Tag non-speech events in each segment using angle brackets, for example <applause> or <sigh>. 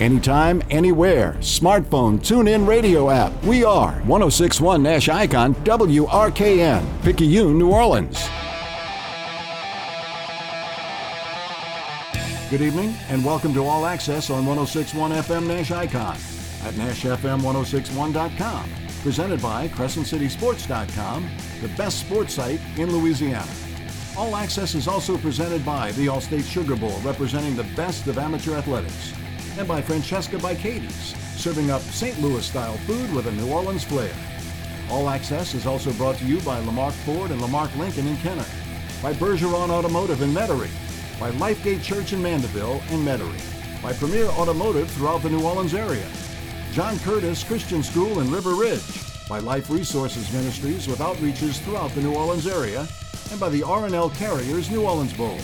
Anytime, anywhere. Smartphone, tune in radio app. We are 1061 Nash Icon WRKN, Picayune, New Orleans. Good evening and welcome to All Access on 1061 FM Nash Icon at NashFM1061.com. Presented by CrescentCitySports.com, the best sports site in Louisiana. All Access is also presented by the Allstate Sugar Bowl, representing the best of amateur athletics, and by Francesca by Katie's, serving up St. Louis style food with a New Orleans flair. All Access is also brought to you by Lamarque Ford and Lamarque Lincoln in Kenner, by Bergeron Automotive in Metairie, by Lifegate Church in Mandeville and Metairie, by Premier Automotive throughout the New Orleans area, John Curtis Christian School in River Ridge, by Life Resources Ministries with outreaches throughout the New Orleans area, and by the R+L Carriers New Orleans Bowl.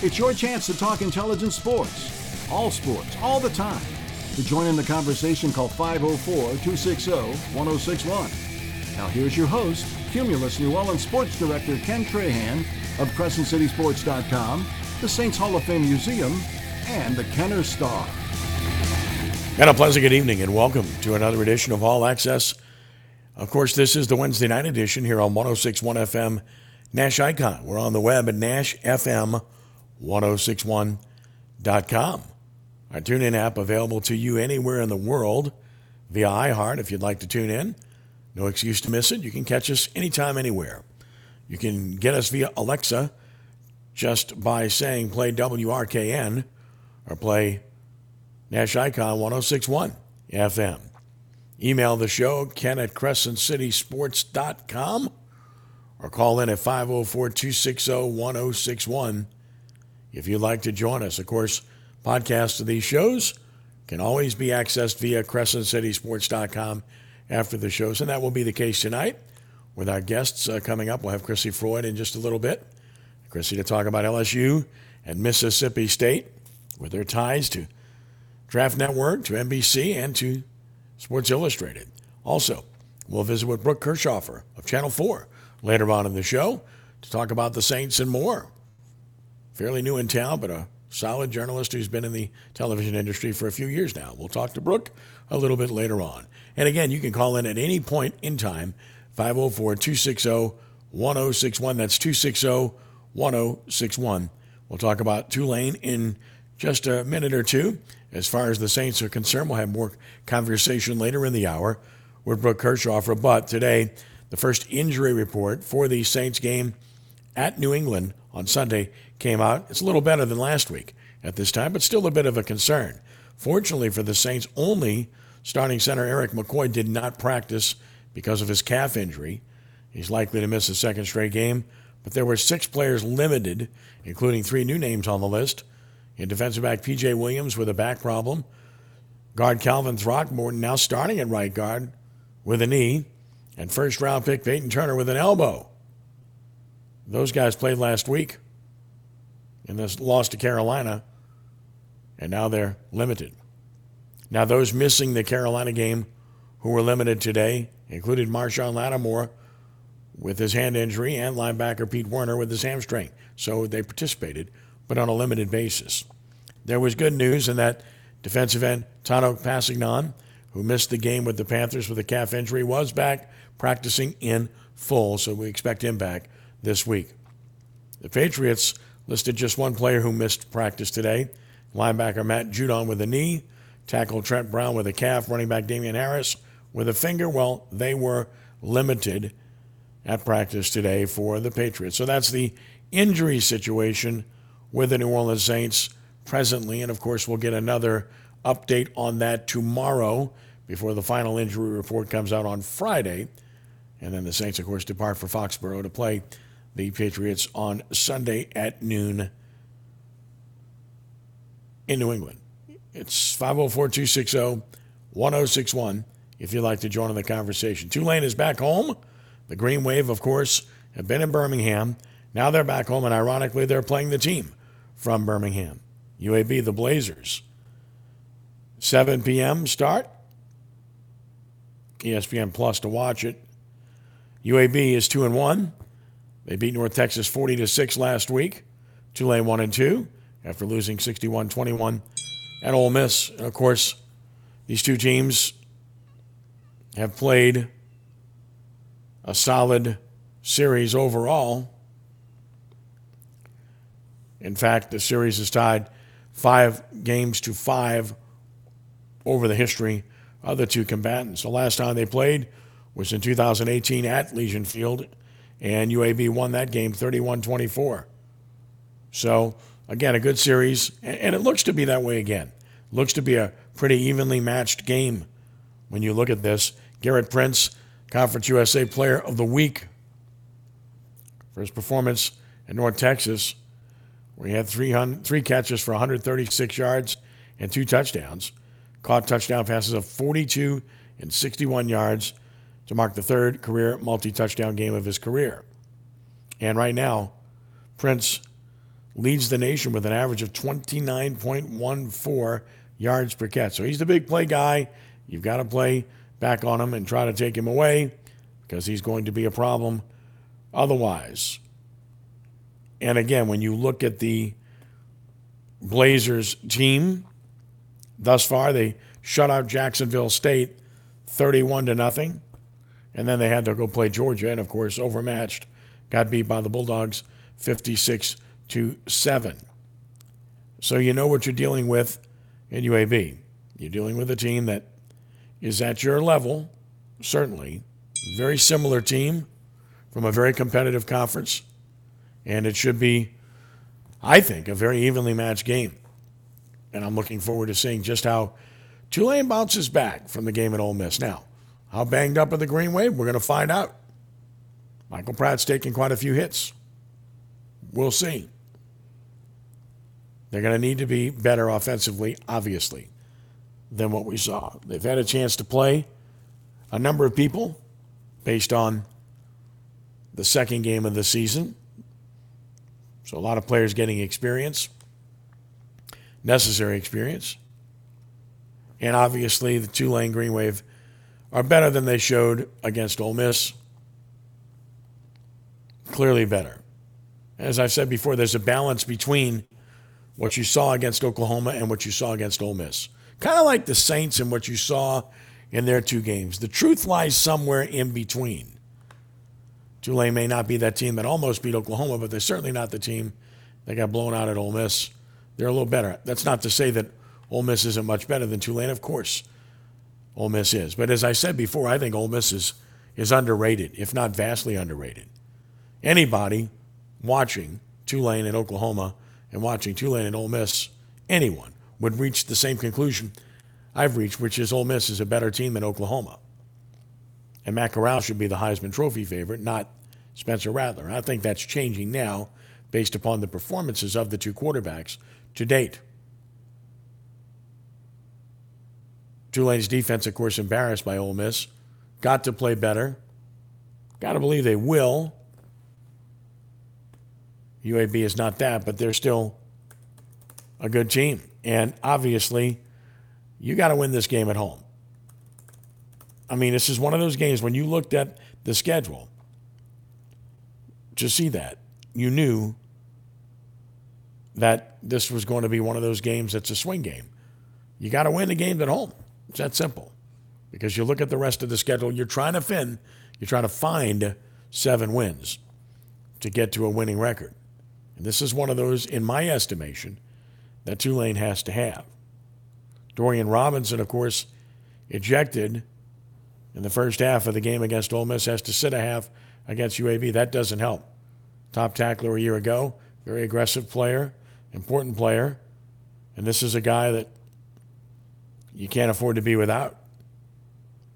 It's your chance to talk intelligent sports, all sports, all the time. To join in the conversation, call 504-260-1061. Now here's your host, Cumulus New Orleans Sports Director Ken Trahan of CrescentCitySports.com, the Saints Hall of Fame Museum, and the Kenner Star. And a pleasant good evening and welcome to another edition of All Access. Of course, this is the Wednesday night edition here on 1061 FM Nash Icon. We're on the web at NashFM1061.com. Our TuneIn app available to you anywhere in the world via iHeart if you'd like to tune in. No excuse to miss it. You can catch us anytime, anywhere. You can get us via Alexa just by saying play WRKN or play Nash Icon 1061 FM. Email the show, ken at crescentcitysports.com or call in at 504 260 1061 if you'd like to join us. Of course, podcasts of these shows can always be accessed via crescentcitysports.com after the shows, and that will be the case tonight with our guests uh, coming up. We'll have Crissy Froyd in just a little bit. Chrissy to talk about LSU and Mississippi State with their ties to Draft Network, to NBC, and to Sports Illustrated. Also, we'll visit with Brooke Kirchhofer of Channel 4 later on in the show to talk about the Saints and more. Fairly new in town, but a solid journalist who's been in the television industry for a few years now. We'll talk to Brooke a little bit later on. And again, you can call in at any point in time, 504 260 1061. That's 260 1061. We'll talk about Tulane in just a minute or two. As far as the Saints are concerned, we'll have more conversation later in the hour with Brooke Kirchhofer. But today, the first injury report for the Saints game at New England on Sunday came out. It's a little better than last week at this time, but still a bit of a concern. Fortunately for the Saints, only starting center Erik McCoy did not practice because of his calf injury. He's likely to miss a second straight game, but there were six players limited, including three new names on the list. In defensive back P.J. Williams with a back problem. Guard Calvin Throckmorton now starting at right guard with a knee. And first round pick Peyton Turner with an elbow. Those guys played last week in this loss to Carolina, and now they're limited. Now, those missing the Carolina game who were limited today included Marshon Lattimore with his hand injury and linebacker Pete Werner with his hamstring. So they participated, but on a limited basis. There was good news in that defensive end Tanoh Kpassagnon, who missed the game with the Panthers with a calf injury, was back practicing in full, so we expect him back this week. The Patriots listed just one player who missed practice today linebacker Matt Judon with a knee, tackle Trent Brown with a calf, running back Damien Harris with a finger. Well, they were limited at practice today for the Patriots. So that's the injury situation with the New Orleans Saints presently. And of course, we'll get another update on that tomorrow before the final injury report comes out on Friday. And then the Saints, of course, depart for Foxborough to play the Patriots on Sunday at noon in New England. It's 504 260 1061 if you'd like to join in the conversation. Tulane is back home. The Green Wave, of course, have been in Birmingham. Now they're back home, and ironically, they're playing the team from Birmingham. UAB, the Blazers. 7 p.m. start. ESPN Plus to watch it. UAB is 2 and 1. They beat North Texas 40 to 6 last week. Tulane 1 and 2 after losing 61 21 at Ole Miss. And of course, these two teams have played a solid series overall. In fact, the series is tied five games to five over the history of the two combatants. The last time they played was in 2018 at Legion Field, and UAB won that game 31 24. So, again, a good series, and it looks to be that way again. Looks to be a pretty evenly matched game when you look at this. Gerrit Prince, Conference USA Player of the Week for his performance in North Texas, where he had three, three catches for 136 yards and two touchdowns. Caught touchdown passes of 42 and 61 yards to mark the third career multi touchdown game of his career. And right now, Prince leads the nation with an average of 29.14 yards per catch. So he's the big play guy. You've got to play back on him and try to take him away because he's going to be a problem otherwise. And again, when you look at the Blazers team thus far, they shut out Jacksonville State 31 to nothing. And then they had to go play Georgia and of course overmatched, got beat by the Bulldogs 56 to 7. So you know what you're dealing with in UAB. You're dealing with a team that is at your level, certainly. Very similar team from a very competitive conference. And it should be, I think, a very evenly matched game. And I'm looking forward to seeing just how Tulane bounces back from the game at Ole Miss. Now, how banged up are the Green Wave? We're going to find out. Michael Pratt's taking quite a few hits. We'll see. They're going to need to be better offensively, obviously, than what we saw. They've had a chance to play a number of people based on the second game of the season. So a lot of players getting experience, necessary experience. And obviously, the Tulane Green Wave are better than they showed against Ole Miss. Clearly better. As I've said before, there's a balance between what you saw against Oklahoma and what you saw against Ole Miss. Kind of like the Saints and what you saw in their two games. The truth lies somewhere in between. Tulane may not be that team that almost beat Oklahoma, but they're certainly not the team that got blown out at Ole Miss. They're a little better. That's not to say that Ole Miss isn't much better than Tulane. Of course, Ole Miss is. But as I said before, I think Ole Miss is, is underrated, if not vastly underrated. Anybody watching Tulane and Oklahoma and watching Tulane and Ole Miss, anyone would reach the same conclusion I've reached, which is Ole Miss is a better team than Oklahoma. And Matt Corral should be the Heisman Trophy favorite, not Spencer Rattler. I think that's changing now based upon the performances of the two quarterbacks to date. Tulane's defense, of course, embarrassed by Ole Miss. Got to play better. Got to believe they will. UAB is not that, but they're still a good team. And obviously, you got to win this game at home. I mean, this is one of those games when you looked at the schedule to see that, you knew that this was going to be one of those games that's a swing game. You got to win the game at home. It's that simple. Because you look at the rest of the schedule, you're trying to fin, you're trying to find seven wins to get to a winning record. And this is one of those, in my estimation, that Tulane has to have. Dorian Robinson, of course, ejected in the first half of the game against Ole Miss, has to sit a half against UAB. That doesn't help. Top tackler a year ago, very aggressive player, important player. And this is a guy that you can't afford to be without.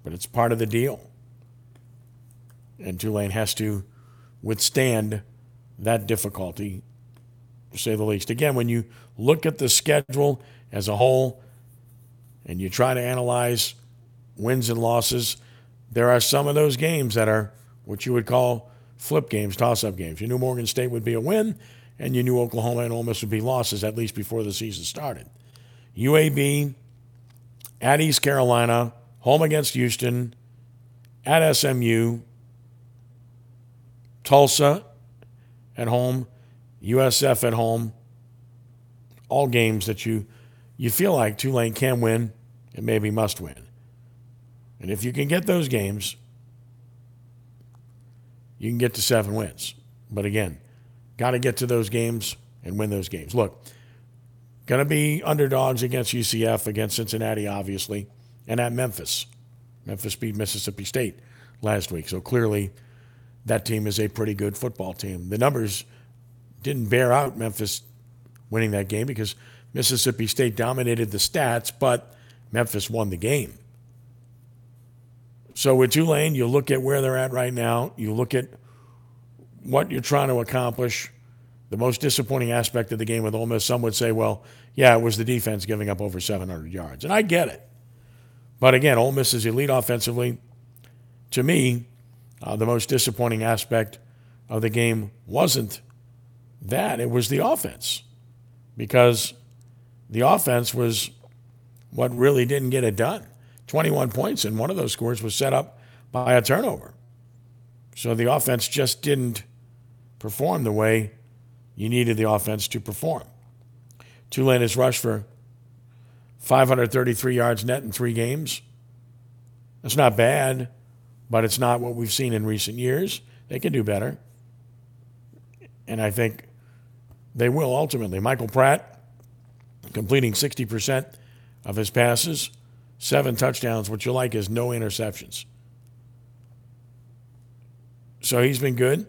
But it's part of the deal. And Tulane has to withstand that difficulty, to say the least. Again, when you look at the schedule as a whole and you try to analyze wins and losses, there are some of those games that are what you would call flip games, toss up games. You knew Morgan State would be a win, and you knew Oklahoma and Ole Miss would be losses, at least before the season started. UAB at East Carolina, home against Houston, at SMU, Tulsa at home, USF at home. All games that you you feel like Tulane can win and maybe must win. And if you can get those games, you can get to seven wins. But again, got to get to those games and win those games. Look, going to be underdogs against UCF, against Cincinnati, obviously, and at Memphis. Memphis beat Mississippi State last week. So clearly, that team is a pretty good football team. The numbers didn't bear out Memphis winning that game because Mississippi State dominated the stats, but Memphis won the game. So with Tulane, you look at where they're at right now, you look at what you're trying to accomplish. The most disappointing aspect of the game with Ole Miss, some would say, well, yeah, it was the defense giving up over 700 yards. And I get it. But again, Ole Miss is elite offensively. To me, uh, the most disappointing aspect of the game wasn't that, it was the offense. Because the offense was what really didn't get it done. 21 points, and one of those scores was set up by a turnover. So the offense just didn't perform the way you needed the offense to perform. Tulane has rushed for 533 yards net in three games. That's not bad, but it's not what we've seen in recent years. They can do better. And I think they will ultimately. Michael Pratt completing 60% of his passes, seven touchdowns. What you like is no interceptions. So he's been good.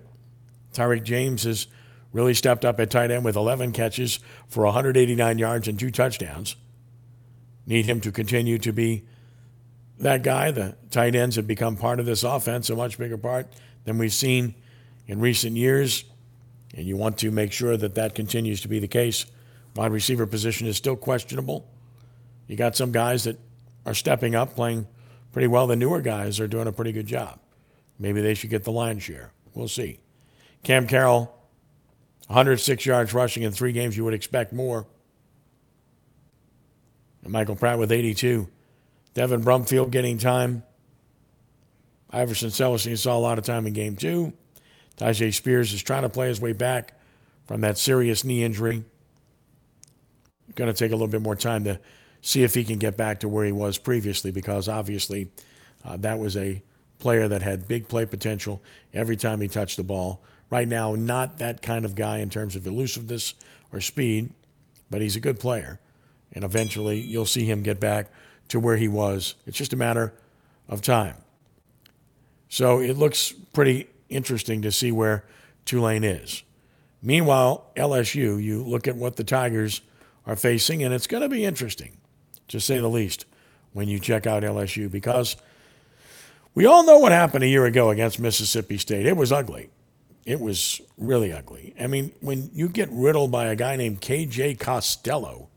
Tyrick James has really stepped up at tight end with 11 catches for 189 yards and two touchdowns. Need him to continue to be that guy. The tight ends have become part of this offense, a much bigger part than we've seen in recent years. And you want to make sure that that continues to be the case. Wide receiver position is still questionable. You got some guys that are stepping up, playing pretty well. The newer guys are doing a pretty good job. Maybe they should get the line share. We'll see. Cam Carroll, 106 yards rushing in three games. You would expect more. And Michael Pratt with 82. Devin Brumfield getting time. Iverson Celestine saw a lot of time in game two. Tyjae Spears is trying to play his way back from that serious knee injury. Going to take a little bit more time to see if he can get back to where he was previously because obviously uh, that was a player that had big play potential every time he touched the ball. Right now, not that kind of guy in terms of elusiveness or speed, but he's a good player. And eventually you'll see him get back to where he was. It's just a matter of time. So it looks pretty interesting to see where Tulane is. Meanwhile, LSU, you look at what the Tigers are facing, and it's going to be interesting, to say the least, when you check out LSU because we all know what happened a year ago against Mississippi State. It was ugly. It was really ugly. I mean, when you get riddled by a guy named KJ Costello,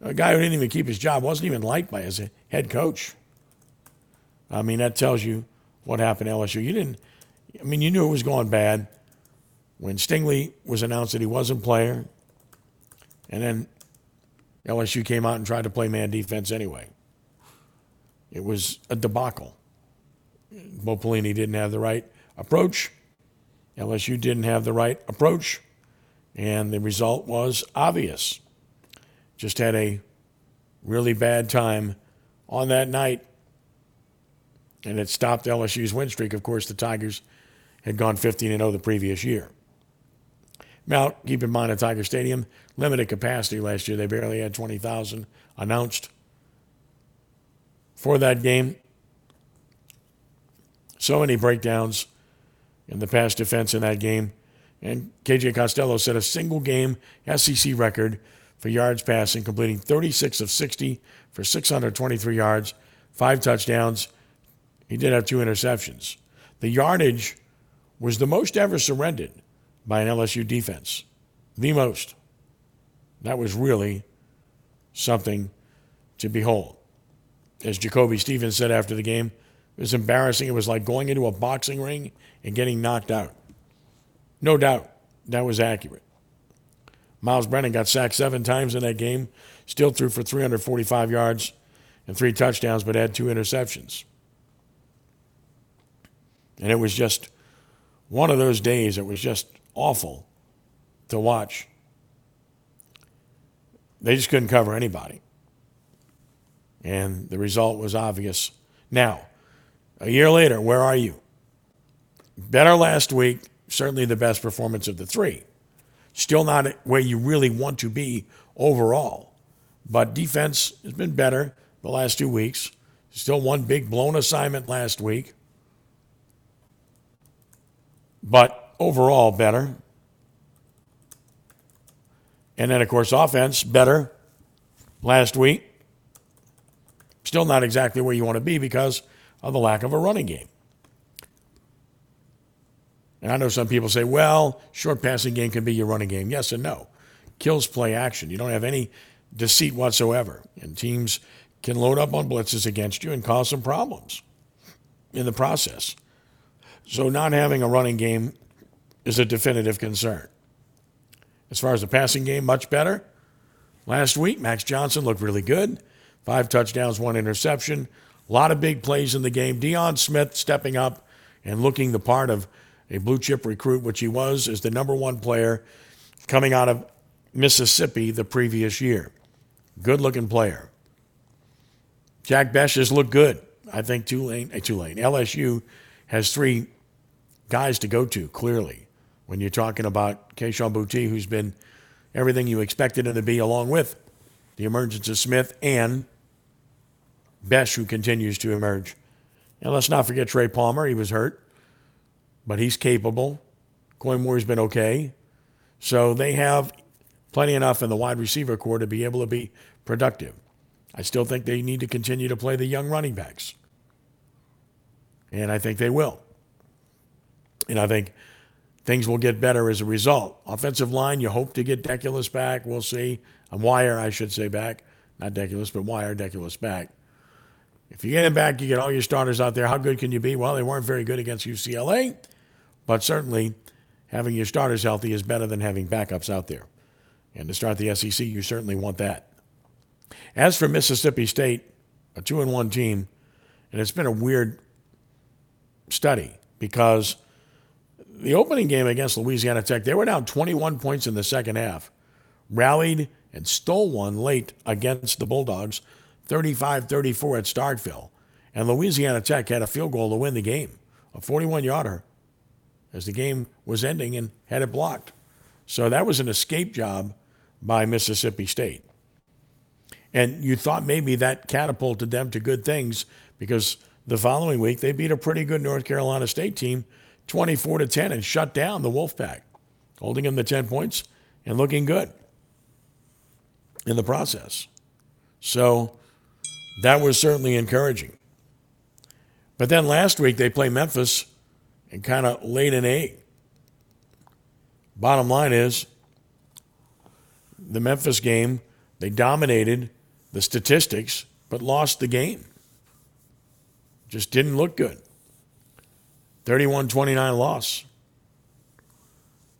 a guy who didn't even keep his job, wasn't even liked by his head coach. I mean, that tells you what happened at LSU. You didn't I mean, you knew it was going bad when Stingley was announced that he wasn't player, and then LSU came out and tried to play man defense anyway. It was a debacle. Bo Pelini didn't have the right approach. LSU didn't have the right approach, and the result was obvious. Just had a really bad time on that night, and it stopped LSU's win streak. Of course, the Tigers had gone 15 0 the previous year. Now, keep in mind at Tiger Stadium, limited capacity last year. They barely had 20,000 announced for that game. So many breakdowns in the pass defense in that game. And KJ Costello set a single game SEC record for yards passing, completing 36 of 60 for 623 yards, five touchdowns. He did have two interceptions. The yardage was the most ever surrendered by an LSU defense. The most. That was really something to behold. As Jacoby Stevens said after the game, it was embarrassing. It was like going into a boxing ring and getting knocked out. No doubt that was accurate. Myles Brennan got sacked seven times in that game, still threw for 345 yards and three touchdowns, but had two interceptions. And it was just one of those days it was just awful to watch. They just couldn't cover anybody. And the result was obvious. Now, a year later, where are you? Better last week, certainly the best performance of the three. Still not where you really want to be overall. But defense has been better the last two weeks. Still one big blown assignment last week. But overall, better. And then, of course, offense, better last week. Still not exactly where you want to be because of the lack of a running game. And I know some people say, well, short passing game can be your running game. Yes and no. Kills play action. You don't have any deceit whatsoever. And teams can load up on blitzes against you and cause some problems in the process. So not having a running game is a definitive concern. As far as the passing game, much better. Last week, Max Johnson looked really good. Five touchdowns, one interception. A lot of big plays in the game. Deion Smith stepping up and looking the part of a blue chip recruit, which he was, as the number one player coming out of Mississippi the previous year. Good looking player. Jack Bech has looked good. I think Tulane, uh, Tulane, LSU has three guys to go to, clearly, when you're talking about Kayshon Boutte, who's been everything you expected him to be, along with the emergence of Smith and Bech, who continues to emerge. And let's not forget Trey Palmer. He was hurt, but he's capable. Coy Moore's been okay. So they have plenty enough in the wide receiver core to be able to be productive. I still think they need to continue to play the young running backs. And I think they will. And I think things will get better as a result. Offensive line, you hope to get Deculus back. We'll see. A Wire, I should say, back. Not Deculus, but Wire, Deculus back. If you get him back, you get all your starters out there. How good can you be? Well, they weren't very good against UCLA, but certainly having your starters healthy is better than having backups out there. And to start the SEC, you certainly want that. As for Mississippi State, a two and one team, and it's been a weird study because the opening game against Louisiana Tech, they were down 21 points in the second half, rallied and stole one late against the Bulldogs, 35 34 at Starkville. And Louisiana Tech had a field goal to win the game, a 41 yarder, as the game was ending and had it blocked. So that was an escape job by Mississippi State. And you thought maybe that catapulted them to good things because the following week they beat a pretty good North Carolina State team 24 to 10 and shut down the Wolfpack, holding them to 10 points and looking good in the process. So that was certainly encouraging. But then last week they play Memphis and kind of laid an egg. Bottom line is the Memphis game, they dominated the statistics, but lost the game. Just didn't look good. 31 29 loss.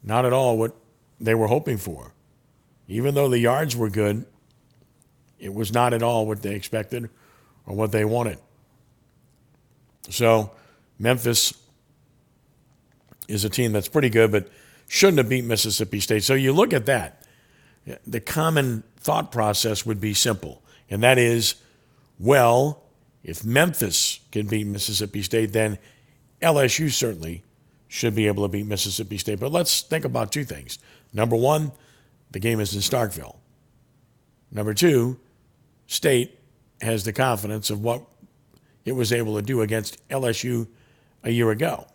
Not at all what they were hoping for. Even though the yards were good, it was not at all what they expected or what they wanted. So, Memphis is a team that's pretty good, but shouldn't have beat Mississippi State. So, you look at that the common thought process would be simple, and that is well, if Memphis can beat Mississippi State, then LSU certainly should be able to beat Mississippi State. But let's think about two things. Number one, the game is in Starkville. Number two, State has the confidence of what it was able to do against LSU a year ago.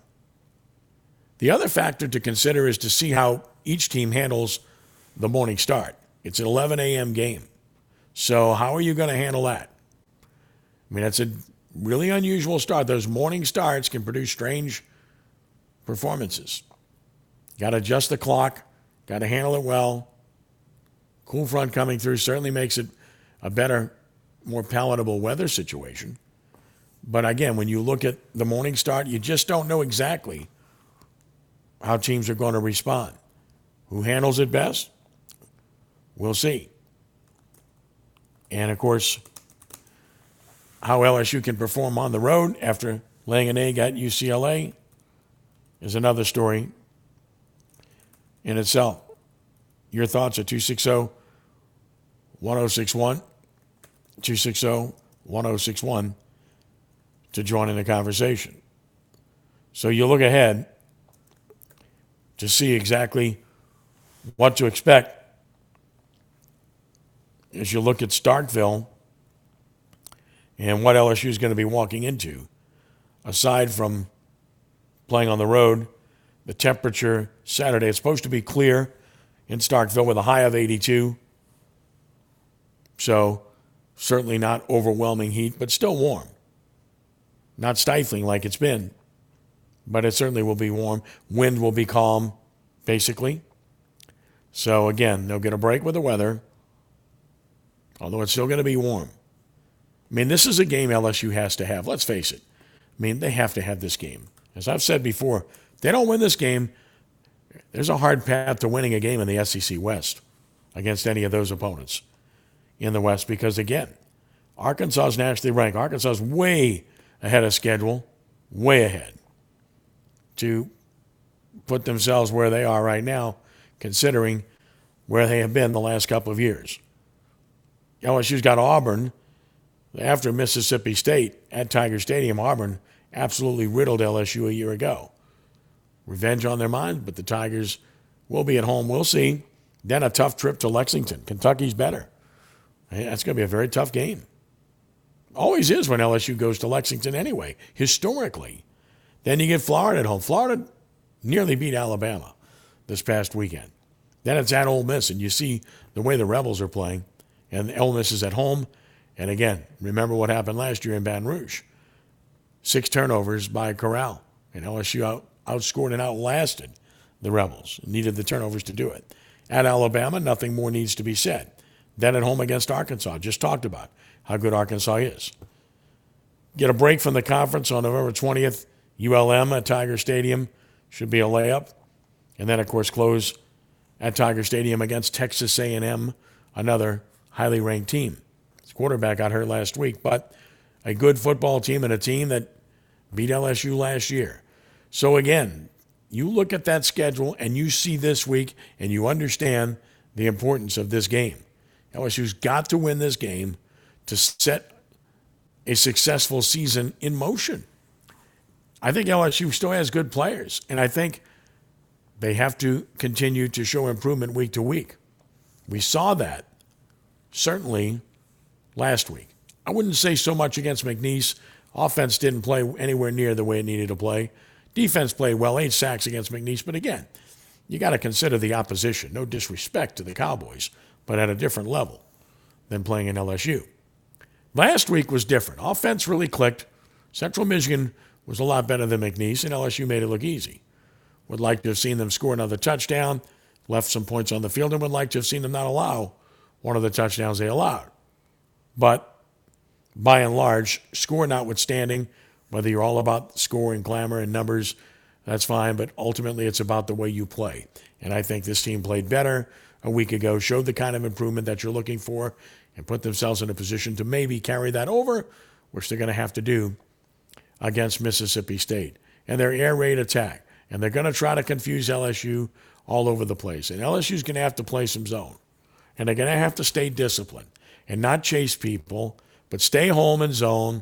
The other factor to consider is to see how each team handles the morning start. It's an 11 a.m. game. So, how are you going to handle that? I mean, that's a really unusual start. Those morning starts can produce strange performances. Got to adjust the clock, got to handle it well. Cool front coming through certainly makes it a better, more palatable weather situation. But again, when you look at the morning start, you just don't know exactly how teams are going to respond. Who handles it best? We'll see. And of course, how LSU can perform on the road after laying an egg at UCLA is another story in itself. Your thoughts at 260 1061, 260 1061 to join in the conversation. So you look ahead to see exactly what to expect as you look at Starkville and what LSU is going to be walking into. Aside from playing on the road, the temperature Saturday is supposed to be clear in Starkville with a high of 82. So, certainly not overwhelming heat, but still warm. Not stifling like it's been, but it certainly will be warm. Wind will be calm, basically. So, again, they'll get a break with the weather, although it's still going to be warm. I mean, this is a game LSU has to have. Let's face it. I mean, they have to have this game. As I've said before, they don't win this game, there's a hard path to winning a game in the SEC West against any of those opponents in the West because, again, Arkansas is nationally ranked. Arkansas is way ahead of schedule, way ahead to put themselves where they are right now, considering where they have been the last couple of years. LSU's got Auburn after Mississippi State at Tiger Stadium. Auburn absolutely riddled LSU a year ago. Revenge on their mind, but the Tigers will be at home. We'll see. Then a tough trip to Lexington. Kentucky's better. That's going to be a very tough game. Always is when LSU goes to Lexington anyway, historically. Then you get Florida at home. Florida nearly beat Alabama this past weekend. Then it's at Ole Miss, and you see the way the Rebels are playing, and Ole Miss is at home. And again, remember what happened last year in Baton Rouge six turnovers by Corral, and LSU out, outscored and outlasted the Rebels. Needed the turnovers to do it. At Alabama, nothing more needs to be said. Then at home against Arkansas, just talked about how good Arkansas is. Get a break from the conference on November 20th. ULM at Tiger Stadium should be a layup. And then, of course, close at Tiger Stadium against Texas A&M, another highly ranked team. His quarterback got hurt last week, but a good football team and a team that beat LSU last year. So again, you look at that schedule and you see this week and you understand the importance of this game. LSU's got to win this game to set a successful season in motion. I think LSU still has good players, and I think they have to continue to show improvement week to week. We saw that certainly last week. I wouldn't say so much against McNeese. Offense didn't play anywhere near the way it needed to play. Defense played well, eight sacks against McNeese. But again, you got to consider the opposition. No disrespect to the Cowboys, but at a different level than playing in LSU. Last week was different. Offense really clicked. Central Michigan was a lot better than McNeese, and LSU made it look easy. Would like to have seen them score another touchdown, left some points on the field, and would like to have seen them not allow one of the touchdowns they allowed. But by and large, score notwithstanding, whether you're all about score and glamour, and numbers, that's fine. But ultimately, it's about the way you play. And I think this team played better a week ago, showed the kind of improvement that you're looking for, and put themselves in a position to maybe carry that over, which they're going to have to do against Mississippi State. And their air raid attack. And they're going to try to confuse LSU all over the place. And LSU's going to have to play some zone. And they're going to have to stay disciplined and not chase people but stay home and zone,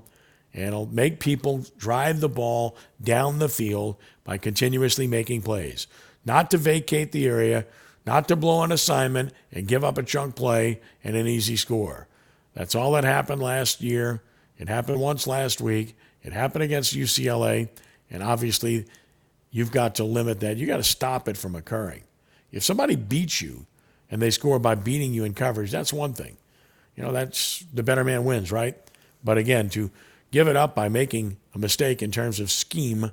and make people drive the ball down the field by continuously making plays. Not to vacate the area, not to blow an assignment and give up a chunk play and an easy score. That's all that happened last year. It happened once last week. It happened against UCLA. And obviously, you've got to limit that. You've got to stop it from occurring. If somebody beats you and they score by beating you in coverage, that's one thing you know, that's the better man wins, right? But again, to give it up by making a mistake in terms of scheme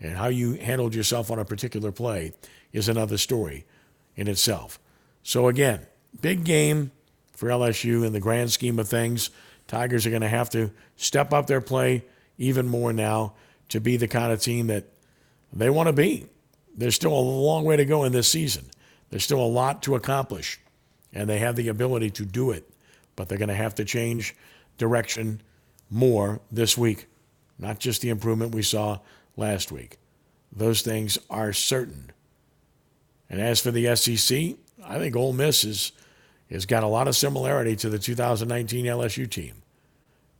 and how you handled yourself on a particular play is another story in itself. So again, big game for LSU in the grand scheme of things. Tigers are going to have to step up their play even more now to be the kind of team that they want to be. There's still a long way to go in this season. There's still a lot to accomplish, and they have the ability to do it but they're going to have to change direction more this week, not just the improvement we saw last week. Those things are certain. And as for the SEC, I think Ole Miss is, has got a lot of similarity to the 2019 LSU team.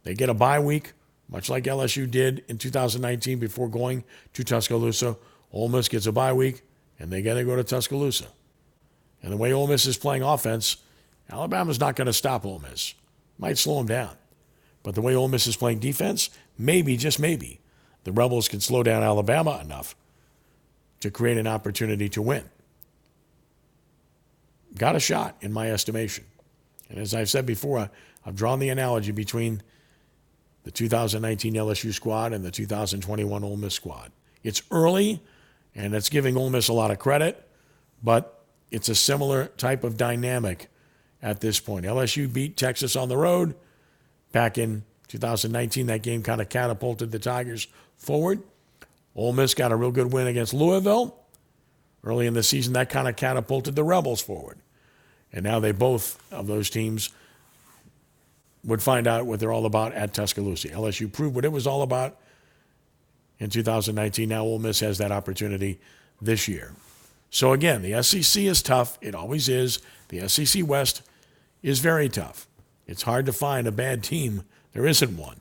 They get a bye week, much like LSU did in 2019 before going to Tuscaloosa. Ole Miss gets a bye week, and they got to go to Tuscaloosa. And the way Ole Miss is playing offense, Alabama's not going to stop Ole Miss. Might slow them down. But the way Ole Miss is playing defense, maybe, just maybe, the Rebels can slow down Alabama enough to create an opportunity to win. Got a shot, in my estimation. And as I've said before, I've drawn the analogy between the 2019 LSU squad and the 2021 Ole Miss squad. It's early, and it's giving Ole Miss a lot of credit, but it's a similar type of dynamic at this point. LSU beat Texas on the road back in 2019. That game kind of catapulted the Tigers forward. Ole Miss got a real good win against Louisville early in the season. That kind of catapulted the Rebels forward. And now they both of those teams would find out what they're all about at Tuscaloosa. LSU proved what it was all about in 2019. Now Ole Miss has that opportunity this year. So again, the SEC is tough. It always is. The SEC West is very tough. It's hard to find a bad team. There isn't one.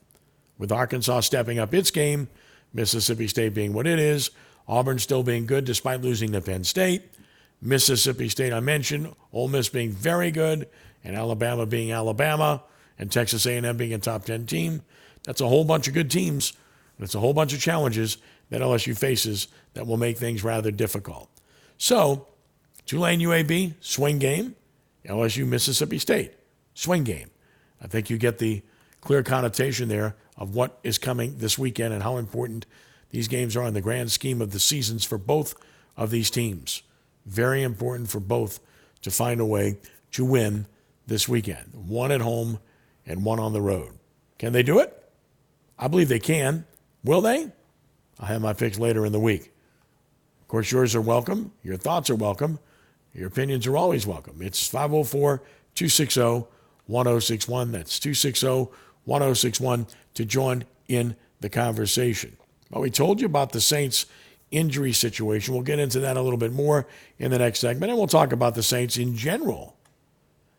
With Arkansas stepping up its game, Mississippi State being what it is, Auburn still being good despite losing to Penn State, Mississippi State I mentioned, Ole Miss being very good, and Alabama being Alabama, and Texas A&M being a top 10 team. That's a whole bunch of good teams. And it's a whole bunch of challenges that LSU faces that will make things rather difficult. So, Tulane UAB, swing game. LSU Mississippi State, swing game. I think you get the clear connotation there of what is coming this weekend and how important these games are in the grand scheme of the seasons for both of these teams. Very important for both to find a way to win this weekend. One at home and one on the road. Can they do it? I believe they can. Will they? I'll have my picks later in the week. Of course, yours are welcome. Your thoughts are welcome. Your opinions are always welcome. It's 504 260 1061. That's 260 1061 to join in the conversation. Well, we told you about the Saints injury situation. We'll get into that a little bit more in the next segment, and we'll talk about the Saints in general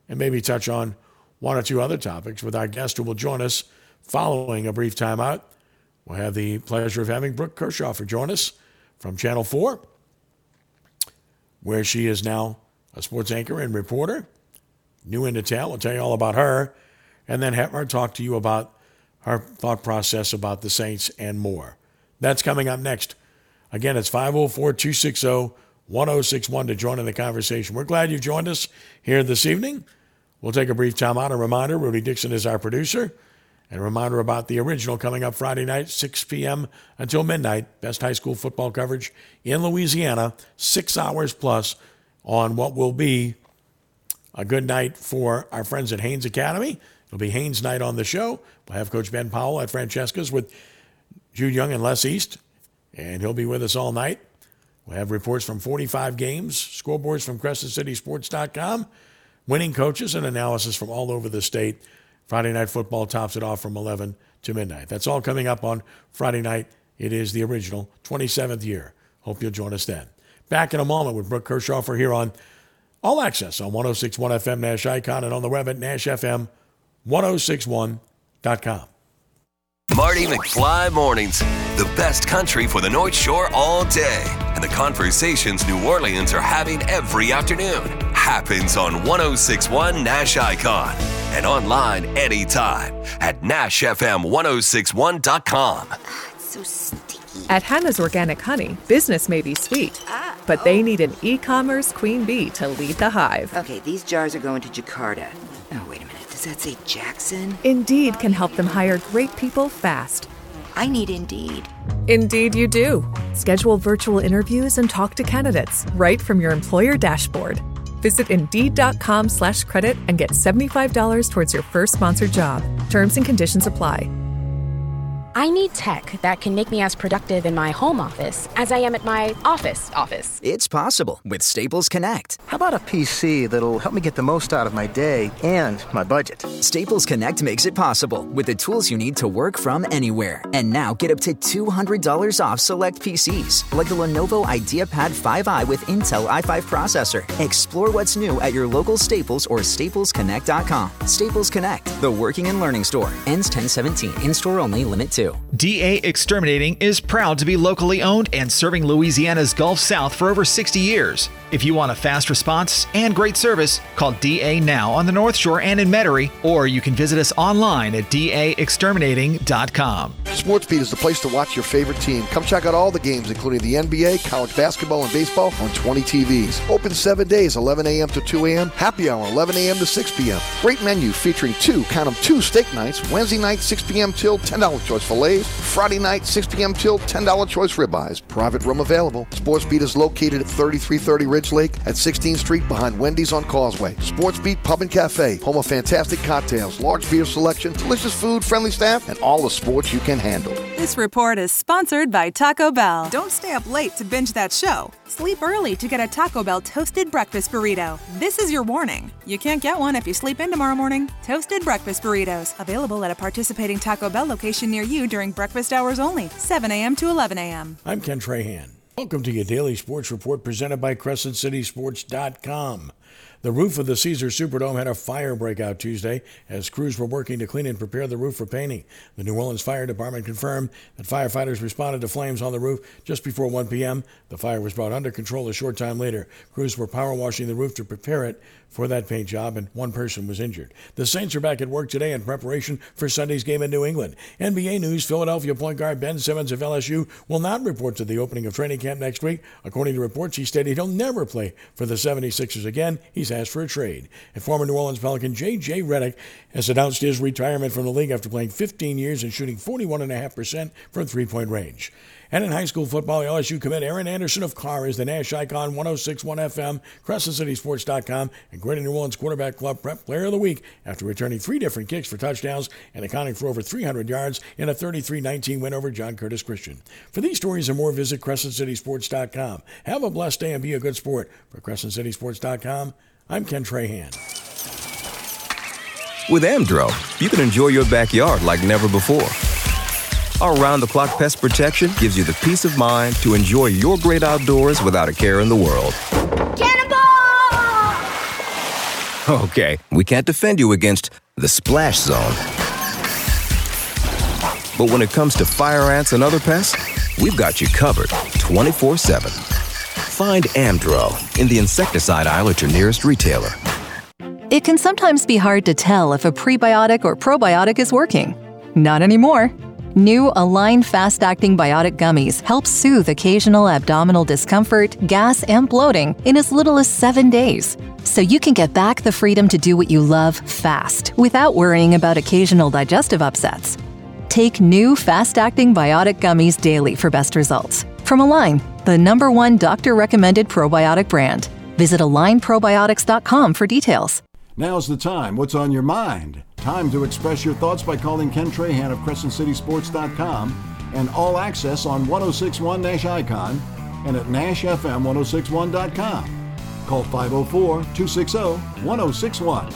and maybe touch on one or two other topics with our guest who will join us following a brief timeout. We'll have the pleasure of having Brooke Kirchhofer join us from Channel 4, where she is now a sports anchor and reporter. New into town. We'll tell you all about her. And then her talk to you about her thought process about the Saints and more. That's coming up next. Again, it's 504 260 1061 to join in the conversation. We're glad you've joined us here this evening. We'll take a brief time out. A reminder Rudy Dixon is our producer. And a reminder about the original coming up Friday night, 6 p.m. until midnight. Best high school football coverage in Louisiana, six hours plus on what will be a good night for our friends at Haynes Academy. It'll be Haynes night on the show. We'll have Coach Ben Powell at Francesca's with Jude Young and Les East, and he'll be with us all night. We'll have reports from 45 games, scoreboards from CrescentCitySports.com, winning coaches, and analysis from all over the state. Friday Night Football tops it off from 11 to midnight. That's all coming up on Friday night. It is the original 27th year. Hope you'll join us then. Back in a moment with Brooke Kirchhofer here on All Access on 1061 FM Nash Icon and on the web at NashFM1061.com. Marty McFly Mornings, the best country for the North Shore all day, and the conversations New Orleans are having every afternoon happens on 1061 Nash Icon and online anytime at NashFM1061.com. So sticky. At Hannah's Organic Honey, business may be sweet, uh, but they oh. need an e commerce queen bee to lead the hive. Okay, these jars are going to Jakarta. Oh, wait a minute. Does that say Jackson? Indeed can help them hire great people fast. I need Indeed. Indeed, you do. Schedule virtual interviews and talk to candidates right from your employer dashboard. Visit Indeed.com slash credit and get $75 towards your first sponsored job. Terms and conditions apply. I need tech that can make me as productive in my home office as I am at my office office. It's possible with Staples Connect. How about a PC that'll help me get the most out of my day and my budget? Staples Connect makes it possible with the tools you need to work from anywhere. And now get up to $200 off select PCs, like the Lenovo IdeaPad 5i with Intel i5 processor. Explore what's new at your local Staples or staplesconnect.com. Staples Connect, the working and learning store. Ends 1017. In store only, limit 2. DA Exterminating is proud to be locally owned and serving Louisiana's Gulf South for over 60 years. If you want a fast response and great service, call DA now on the North Shore and in Metairie, or you can visit us online at daexterminating.com. SportsBeat is the place to watch your favorite team. Come check out all the games, including the NBA, college basketball, and baseball on 20 TVs. Open seven days, 11 a.m. to 2 a.m. Happy hour, 11 a.m. to 6 p.m. Great menu featuring two, count them, two steak nights. Wednesday night, 6 p.m. till $10 choice fillets. Friday night, 6 p.m. till $10 choice ribeyes. Private room available. SportsBeat is located at 3330 Ridge Lake at 16th Street behind Wendy's on Causeway. SportsBeat Pub and Cafe, home of fantastic cocktails, large beer selection, delicious food, friendly staff, and all the sports you can handle. This report is sponsored by Taco Bell. Don't stay up late to binge that show. Sleep early to get a Taco Bell toasted breakfast burrito. This is your warning. You can't get one if you sleep in tomorrow morning. Toasted breakfast burritos, available at a participating Taco Bell location near you during breakfast hours only, 7 a.m. to 11 a.m. I'm Ken Trahan. Welcome to your daily sports report presented by CrescentCitySports.com. The roof of the Caesar Superdome had a fire breakout Tuesday as crews were working to clean and prepare the roof for painting. The New Orleans Fire Department confirmed that firefighters responded to flames on the roof just before 1 p.m. The fire was brought under control a short time later. Crews were power washing the roof to prepare it for that paint job, and one person was injured. The Saints are back at work today in preparation for Sunday's game in New England. NBA news Philadelphia point guard Ben Simmons of LSU will not report to the opening of training camp next week. According to reports, he stated he'll never play for the 76ers again. He's asked for a trade. And former New Orleans Pelican J.J. Redick has announced his retirement from the league after playing 15 years and shooting 41.5% from three point range. And in high school football, the LSU commit Aaron Anderson of Karr is the Nash icon, 1061 FM, CrescentCitySports.com, and Greater New Orleans Quarterback Club Prep Player of the Week after returning three different kicks for touchdowns and accounting for over 300 yards in a 33 19 win over John Curtis Christian. For these stories and more, visit CrescentCitySports.com. Have a blessed day and be a good sport. For CrescentCitySports.com, I'm Ken Trahan. With Amdro, you can enjoy your backyard like never before. Our round the clock pest protection gives you the peace of mind to enjoy your great outdoors without a care in the world. Cannonball! Okay, we can't defend you against the splash zone. But when it comes to fire ants and other pests, we've got you covered 24 7. Find Amdro in the insecticide aisle at your nearest retailer. It can sometimes be hard to tell if a prebiotic or probiotic is working. Not anymore. New Align Fast Acting Biotic Gummies help soothe occasional abdominal discomfort, gas, and bloating in as little as seven days. So you can get back the freedom to do what you love fast without worrying about occasional digestive upsets. Take new fast acting biotic gummies daily for best results. From Align, the number one doctor recommended probiotic brand. Visit alignprobiotics.com for details. Now's the time. What's on your mind? Time to express your thoughts by calling Ken Trahan of CrescentCitySports.com and All Access on 1061 Nash Icon and at NashFM1061.com. Call 504 260 1061.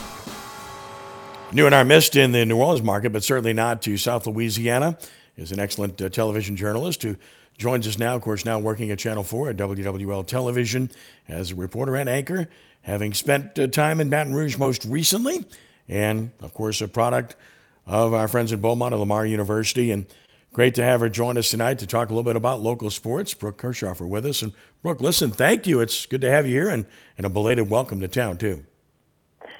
New and our missed in the New Orleans market, but certainly not to South Louisiana, is an excellent uh, television journalist who joins us now, of course, now working at Channel 4 at WWL Television as a reporter and anchor, having spent uh, time in Baton Rouge most recently, and, of course, a product of our friends at Beaumont at Lamar University. And great to have her join us tonight to talk a little bit about local sports. Brooke Kirchhofer with us. And, Brooke, listen, thank you. It's good to have you here, and, and a belated welcome to town, too.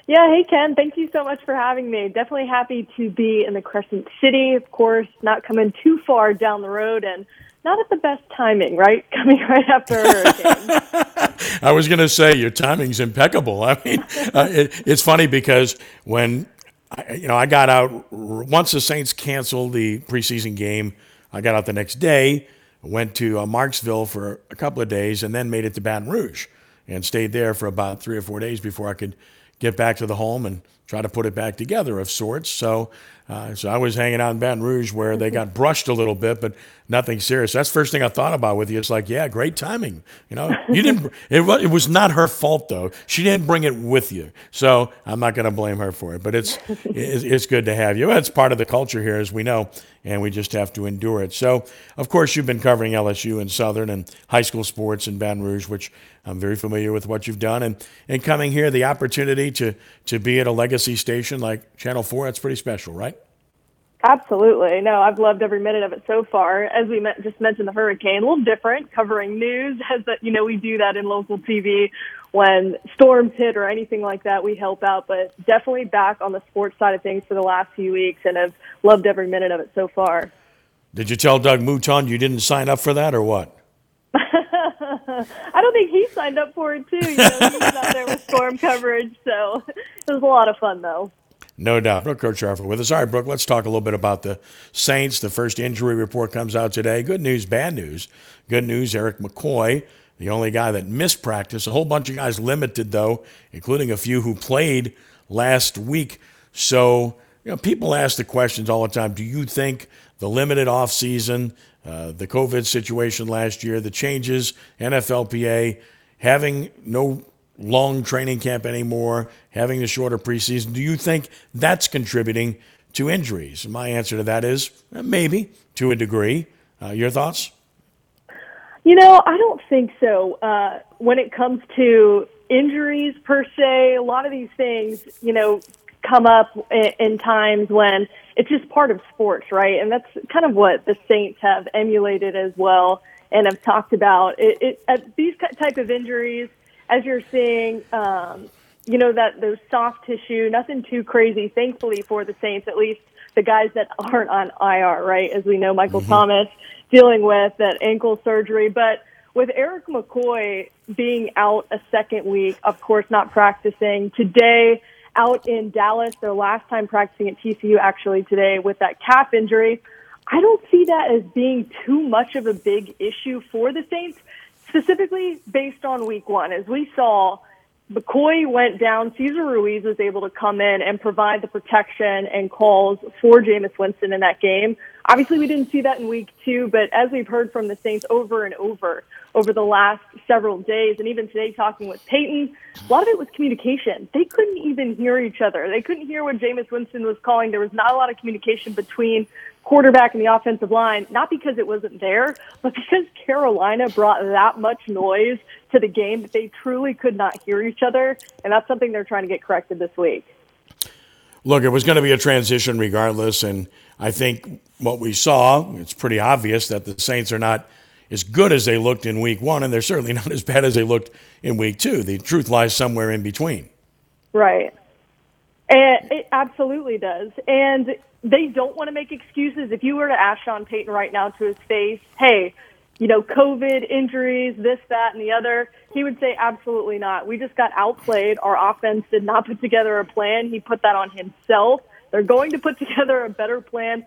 Yeah, hey Ken, thank you so much for having me. Definitely happy to be in the Crescent City, of course, not coming too far down the road and not at the best timing, right? <laughs> Coming right after a hurricane. <laughs> I was going to say your timing's impeccable. I mean, uh, it, it's funny because when I, you know I got out once the Saints canceled the preseason game, I got out the next day, went to uh, Marksville for a couple of days, and then made it to Baton Rouge and stayed there for about three or four days before I could get back to the home and try to put it back together of sorts. So, uh, so I was hanging out in Baton Rouge where they got brushed a little bit, but nothing serious. That's the first thing I thought about with you. It's like, yeah, great timing. You know, you didn't. It was, it was not her fault though. She didn't bring it with you, so I'm not going to blame her for it. But it's, it's it's good to have you. It's part of the culture here, as we know, and we just have to endure it. So, of course, you've been covering LSU and Southern and high school sports in Baton Rouge, which I'm very familiar with what you've done, and and coming here, the opportunity to to be at a legacy station like Channel Four, that's pretty special, right? Absolutely. No, I've loved every minute of it so far. As we met, just mentioned the hurricane, a little different covering news <laughs> as that, you know, we do that in local TV when storms hit or anything like that, we help out, but definitely back on the sports side of things for the last few weeks and have loved every minute of it so far. Did you tell Doug Mouton you didn't sign up for that or what? <laughs> I don't think he signed up for it too. You know, he was out there with storm coverage, so <laughs> it was a lot of fun though. No doubt. Brooke Kirchhofer with us. All right, Brooke, let's talk a little bit about the Saints. The first injury report comes out today. Good news, bad news. Good news, Erik McCoy, the only guy that missed practice. A whole bunch of guys limited, though, including a few who played last week. So, you know, people ask the questions all the time. Do you think the limited offseason, uh, the COVID situation last year, the changes, NFLPA, having no long training camp anymore, having the shorter preseason. Do you think that's contributing to injuries? My answer to that is uh, maybe to a degree. Uh, your thoughts? You know, I don't think so. Uh, when it comes to injuries per se, a lot of these things, you know, come up in, in times when it's just part of sports, right? And that's kind of what the Saints have emulated as well and have talked about. It, it, uh, these type of injuries – as you're seeing, um, you know, that those soft tissue, nothing too crazy, thankfully for the Saints, at least the guys that aren't on IR, right? As we know, Michael mm-hmm. Thomas dealing with that ankle surgery. But with Erik McCoy being out a second week, of course, not practicing today, out in Dallas, their last time practicing at TCU actually today with that calf injury. I don't see that as being too much of a big issue for the Saints specifically based on week one. As we saw, McCoy went down. Cesar Ruiz was able to come in and provide the protection and calls for Jameis Winston in that game. Obviously, we didn't see that in week two, but as we've heard from the Saints over and over over the last several days, and even today talking with Peyton, a lot of it was communication. They couldn't even hear each other. They couldn't hear what Jameis Winston was calling. There was not a lot of communication between quarterback and the offensive line, not because it wasn't there, but <laughs> because Carolina brought that much noise to the game that they truly could not hear each other. And that's something they're trying to get corrected this week. Look, it was going to be a transition regardless. And I think what we saw, it's pretty obvious that the Saints are not as good as they looked in week one, and they're certainly <laughs> not as bad as they looked in week two. The truth lies somewhere in between. Right. And it absolutely does. And they don't want to make excuses. If you were to ask Sean Payton right now to his face, hey, you know, COVID, injuries, this, that, and the other, he would say, absolutely not. We just got outplayed. Our offense did not put together a plan. He put that on himself. They're going to put <laughs> together a better plan.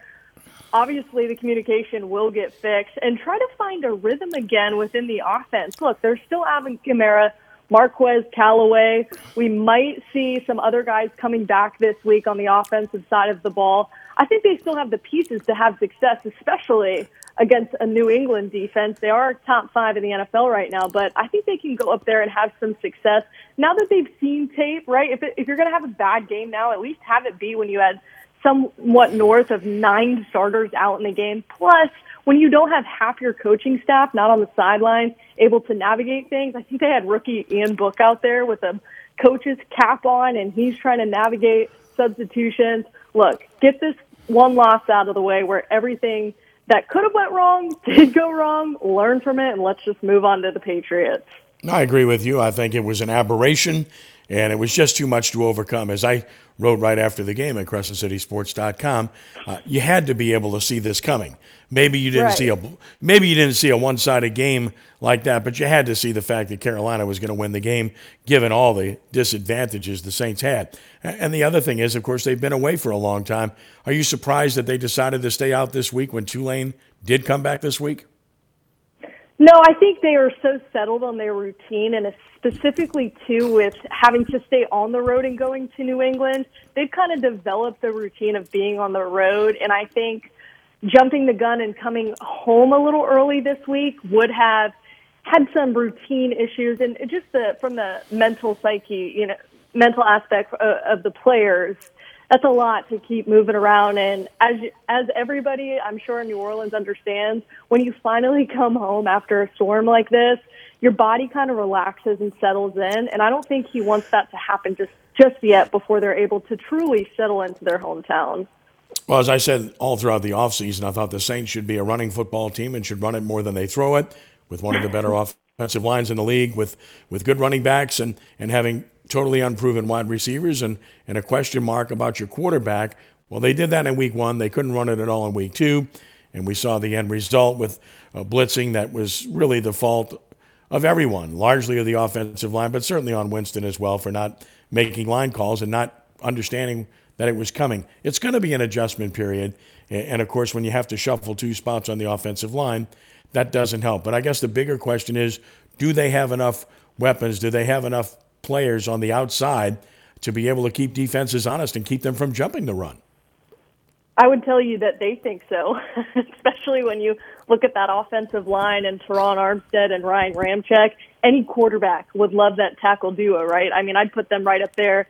Obviously, the communication will get fixed and try to find a rhythm again within the offense. Look, they're still having Kamara Marquez Callaway. We might see some other guys coming back this week on the offensive side of the ball. I think they still have the pieces to have success, especially against a New England defense. They are top five in the NFL right now, but I think they can go up there and have some success now that they've seen tape, right? If, it, if you're going to have a bad game now, at least have it be when you had somewhat north of nine starters out in the game. Plus, when you don't have half your coaching staff not on the sideline able to navigate things, I think they had rookie Ian Book out there with a coach's cap on, and he's trying to navigate substitutions. Look, get this one loss out of the way where everything that could have went wrong <laughs> did go wrong. Learn from it, and let's just move on to the Patriots. I agree with you. I think it was an aberration, and it was just too much to overcome. As I wrote right after the game at CrescentCitySports.com, uh, you had to be able to see this coming. Maybe you didn't right. see a maybe you didn't see a one-sided game like that, but you had to see the fact that Carolina was going to win the game, given all the disadvantages the Saints had. And the other thing is, of course, they've been away for a long time. Are you surprised that they decided to stay out this week when Tulane did come back this week? No, I think they are so settled on their routine, and specifically too with having to stay on the road and going to New England. They've kind of developed the routine of being on the road, and I think jumping the gun and coming home a little early this week would have had some routine issues, and just the from the mental psyche, you know, mental aspect of, uh, of the players that's a lot to keep moving around. And as as everybody, I'm sure in New Orleans understands, when you finally come home after a storm like this, your body kind of relaxes and settles in. And I don't think he wants that to happen just just yet before they're able to truly settle into their hometown. Well, as I said all throughout the offseason, I thought the Saints should be a running football team and should run it more than they throw it, with one of the better <laughs> offensive lines in the league, with with good running backs and and having totally unproven wide receivers and, and a question mark about your quarterback. Well, they did that in week one. They couldn't run it at all in week two. And we saw the end result with a blitzing that was really the fault of everyone, largely of the offensive line, but certainly on Winston as well for not making line calls and not understanding that it was coming. It's going to be an adjustment period. And of course, when you have to shuffle two spots on the offensive line, that doesn't help. But I guess the bigger question is do they have enough weapons? Do they have enough players on the outside to be able to keep defenses honest and keep them from jumping the run. I would tell you that they think so, <laughs> especially when you look at that offensive line and Terron Armstead and Ryan Ramczyk. Any quarterback would love that tackle duo, right? I mean, I'd put them right up there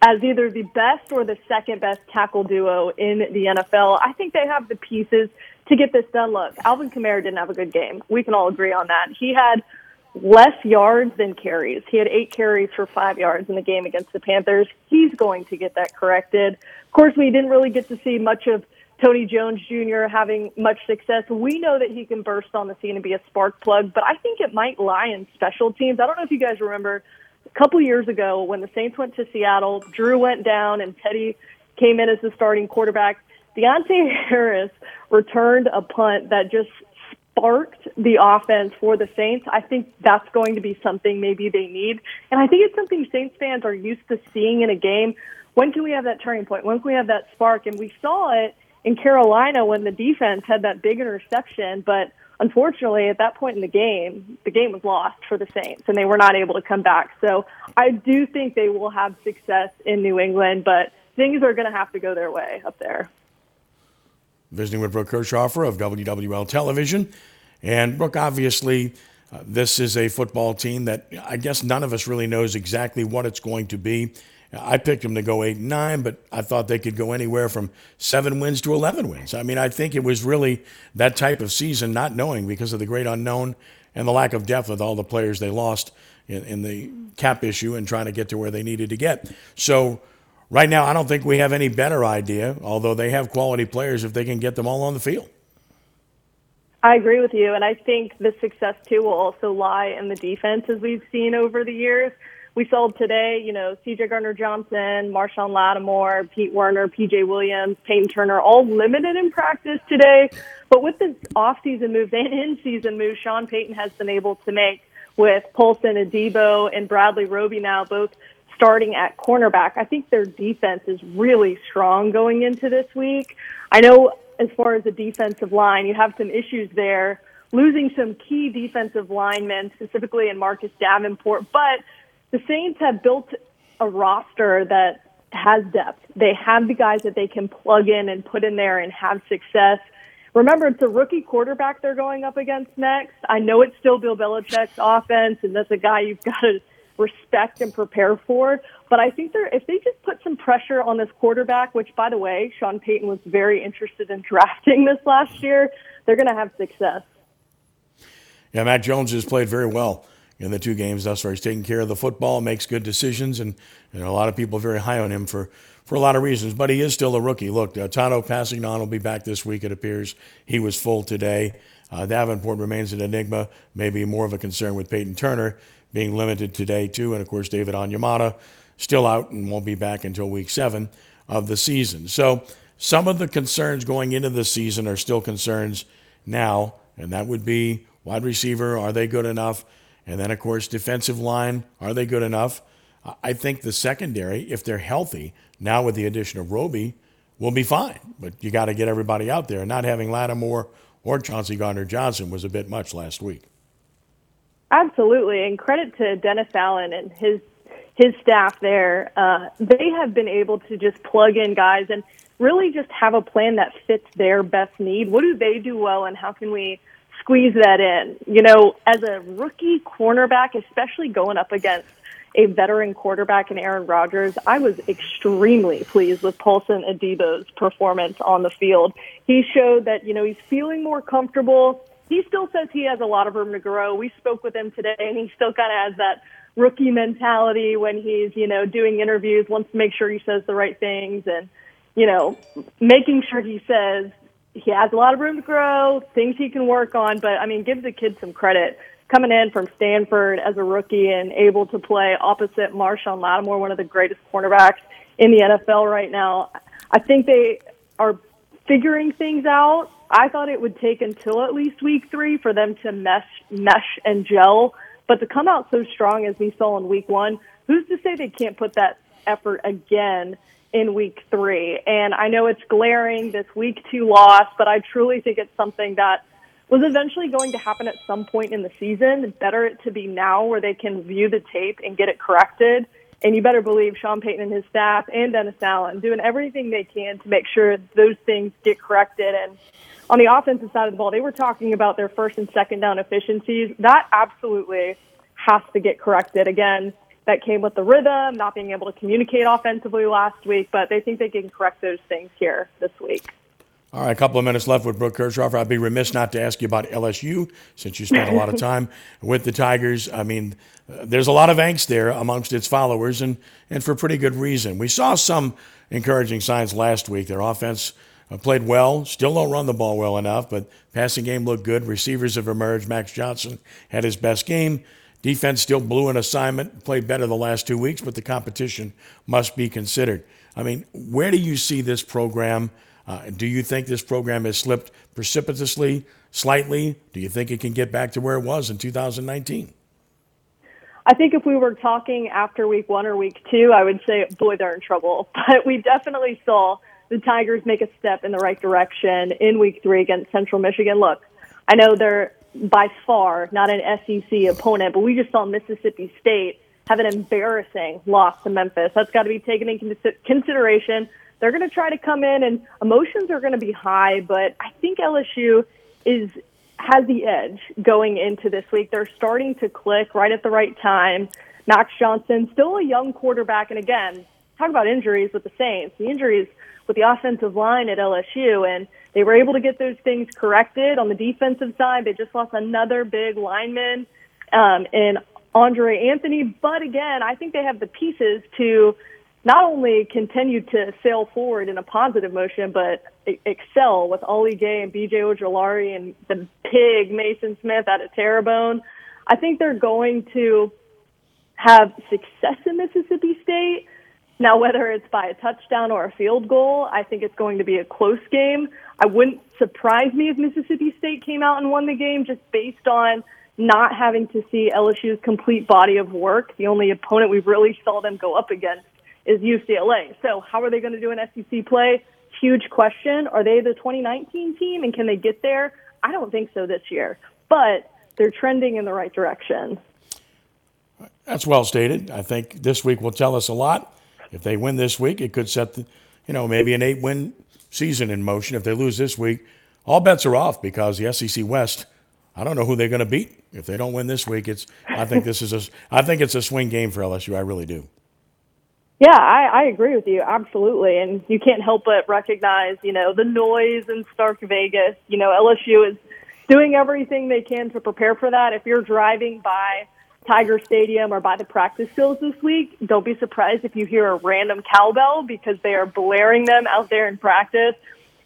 as either the best or the second best tackle duo in the NFL. I think they have the pieces to get this done. Look, Alvin Kamara didn't have a good game. We can all agree on that. He had less yards than carries. He had eight carries for five yards in the game against the Panthers. He's going to get that corrected. Of course, we didn't really get to see much of Tony Jones Jr. having much success. We know that he can burst on the scene and be a spark plug, but I think it might lie in special teams. I don't know if you guys remember a couple years ago when the Saints went to Seattle, Drew went down and Teddy came in as the starting quarterback. Deonte <laughs> Harris returned a punt that just sparked the offense for the Saints. I think that's going to be something maybe they need. And I think it's something Saints fans are used to seeing in a game. When can we have that turning point? When can we have that spark? And we saw it in Carolina when the defense had that big interception, but unfortunately at that point in the game, the game was lost for the Saints and they were not able to come back. So I do think they will have success in New England, but things are going to have to go their way up there visiting with Brooke Kirchhofer of WWL Television. And Brooke, obviously, uh, this is a football team that I guess none of us really knows exactly what it's going to be. I picked them to go eight and nine, but I thought they could go anywhere from seven wins to 11 wins. I mean, I think it was really that type of season, not knowing because of the great unknown and the lack of depth with all the players they lost in, in the cap issue and trying to get to where they needed to get. So, right now, I don't think we have any better idea, although they have quality players if they can get them all on the field. I agree with you, and I think the success too will also lie in the defense as we've seen over the years. We saw today, you know, C.J. Gardner Johnson, Marshon Lattimore, Pete Werner, P.J. Williams, Peyton Turner, all limited in practice today. But with the off-season moves and in-season moves, Sean Payton has been able to make with Paulson Adebo and Bradley Roby now both starting at cornerback. I think their defense is really strong going into this week. I know as far as the defensive line, you have some issues there, losing some key defensive linemen, specifically in Marcus Davenport. But the Saints have built a roster that has depth. They have the guys that they can plug in and put in there and have success. Remember, it's a rookie quarterback they're going up against next. I know it's still Bill Belichick's offense, and that's a guy you've <laughs> got to respect and prepare for. But I think they're if they just put some pressure on this quarterback, which by the way, Sean Payton was very interested in <laughs> drafting this last year, they're going to have success. Yeah, Mac Jones has played very well in the two games thus far. He's taking care of the football, makes good decisions, and, and a lot of people are very high on him for, for a lot of reasons. But he is still a rookie. Look, uh, passing Kpassagnon will be back this week, it appears. He was full today. Uh, Davenport remains an enigma, maybe more of a concern with Peyton Turner being limited today, too. And of course, David Onyemata still out and won't be back until week seven of the season. So some of the concerns going into the season are still concerns now, and that would be wide receiver, are they good enough? And then, of course, defensive line, are they good enough? I think the secondary, if they're healthy, now with the addition of Roby, will be fine. But you got to get everybody out there. Not having Lattimore or Chauncey Gardner Johnson was a bit much last week. Absolutely, and credit to Dennis Allen and his his staff there. Uh, they have been able to just plug in guys and really just have a plan that fits their best need. What do they do well, and how can we squeeze that in? You know, as a rookie cornerback, especially going up against a veteran quarterback in Aaron Rodgers, I was extremely pleased with Paulson Adebo's performance on the field. He showed that, you know, he's feeling more comfortable. He still says he has a lot of room to grow. We spoke with him today and he still kind of has that rookie mentality when he's, you know, doing interviews, wants to make sure he says the right things and, you know, making sure he says he has a lot of room to grow, things he can work on. But I mean, give the kid some credit coming in from Stanford as a rookie and able to play opposite Marshon Lattimore, one of the greatest cornerbacks in the NFL right now. I think they are figuring things out. I thought it would take until at least week three for them to mesh, mesh and gel, but to come out so strong as we saw in week one, who's to say they can't put that effort again in week three? And I know it's glaring this week two loss, but I truly think it's something that was eventually going to happen at some point in the season. Better it to be now where they can view the tape and get it corrected. And you better believe Sean Payton and his staff and Dennis Allen doing everything they can to make sure those things get corrected. And on the offensive side of the ball, they were talking about their first and second down efficiencies. That absolutely has to get corrected. Again, that came with the rhythm, not being able to communicate offensively last week, but they think they can correct those things here this week. All right, a couple of minutes left with Brooke Kirchhofer. I'd be remiss not to ask you about LSU since you spent a lot of <laughs> time with the Tigers. I mean, uh, there's a lot of angst there amongst its followers, and, and for pretty good reason. We saw some encouraging signs last week. Their offense played well, still don't run the ball well enough, but passing game looked good. Receivers have emerged. Max Johnson had his best game. Defense still blew an assignment, played better the last two weeks, but the competition must be considered. I mean, where do you see this program? Uh, do you think this program has slipped precipitously, slightly? Do you think it can get back to where it was in 2019? I think if we were talking after week one or week two, I would say, boy, they're in trouble. <laughs> But we definitely saw the Tigers make a step in the right direction in week three against Central Michigan. Look, I know they're by far not an SEC opponent, but we just saw Mississippi State have an embarrassing loss to Memphis. That's got to be taken into consideration they're going to try to come in and emotions are going to be high, but I think LSU is has the edge going into this week. They're starting to click right at the right time. Max Johnson, still a young quarterback, and again, talk about injuries with the Saints. The injuries with the offensive line at LSU, and they were able to get those things corrected on the defensive side. They just lost another big lineman um, in Andre Anthony, but again, I think they have the pieces to not only continue to sail forward in a positive motion, but excel with Ali Gaye and BJ Ojulari and the pig Mason Smith out of Terrebonne. I think they're going to have success in Mississippi State. Now, whether it's by a touchdown or a field goal, I think it's going to be a close game. I wouldn't surprise me if Mississippi State came out and won the game just based on not having to see LSU's complete body of work. The only opponent we really saw them go up against is UCLA. So how are they going to do an SEC play? Huge question. Are they the 2019 team and can they get there? I don't think so this year, but they're trending in the right direction. That's well stated. I think this week will tell us a lot. If they win this week, it could set the, you know, maybe an eight-win season in motion. If they lose this week, all bets are off because the SEC West. I don't know who they're going to beat if they don't win this week. It's. I think this is a. <laughs> I think it's a swing game for LSU. I really do. Yeah, I, I agree with you absolutely, and you can't help but recognize, you know, the noise in Stark Vegas. You know, LSU is doing everything they can to prepare for that. If you're driving by Tiger Stadium or by the practice fields this week, don't be surprised if you hear a random cowbell because they are blaring them out there in practice.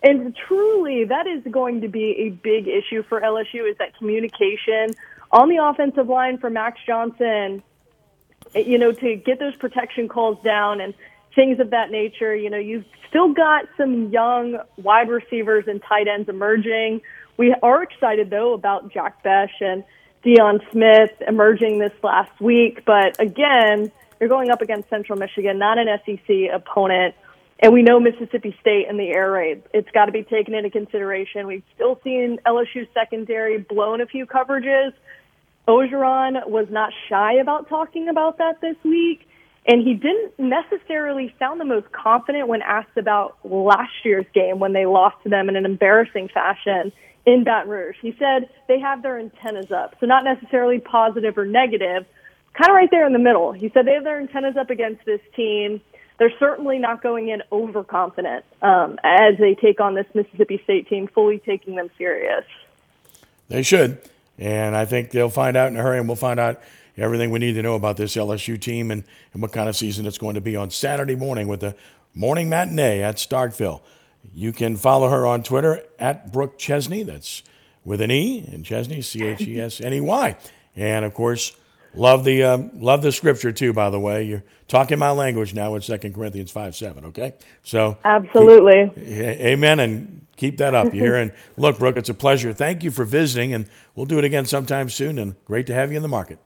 And truly, that is going to be a big issue for LSU is that communication on the offensive line for Max Johnson you know, to get those protection calls down and things of that nature. You know, you've still got some young wide receivers and tight ends emerging. We are excited though about Jack Bech and Deion Smith emerging this last week, but again, you're going up against Central Michigan, not an SEC opponent. And we know Mississippi State and the air raid. It's got to be taken into consideration. We've still seen LSU secondary blown a few coverages. Orgeron was not shy about talking about that this week. And he didn't necessarily sound the most confident when asked about last year's game when they lost to them in an embarrassing fashion in Baton Rouge. He said they have their antennas up. So not necessarily positive or negative, kind of right there in the middle. He said they have their antennas up against this team. They're certainly not going in overconfident um, as they take on this Mississippi State team, fully taking them serious. They should. And I think they'll find out in a hurry, and we'll find out everything we need to know about this LSU team and, and what kind of season it's going to be on Saturday morning with the morning matinee at Starkville. You can follow her on Twitter at Brooke Chesney. That's with an E, and Chesney, C H E S N E Y. And of course, love the um, love the scripture too. By the way, you're talking my language now with Second Corinthians five seven. Okay, so absolutely, amen, and keep that up. You hear? and look, Brooke, it's a pleasure. Thank you for visiting, and we'll do it again sometime soon. And great to have you in the market.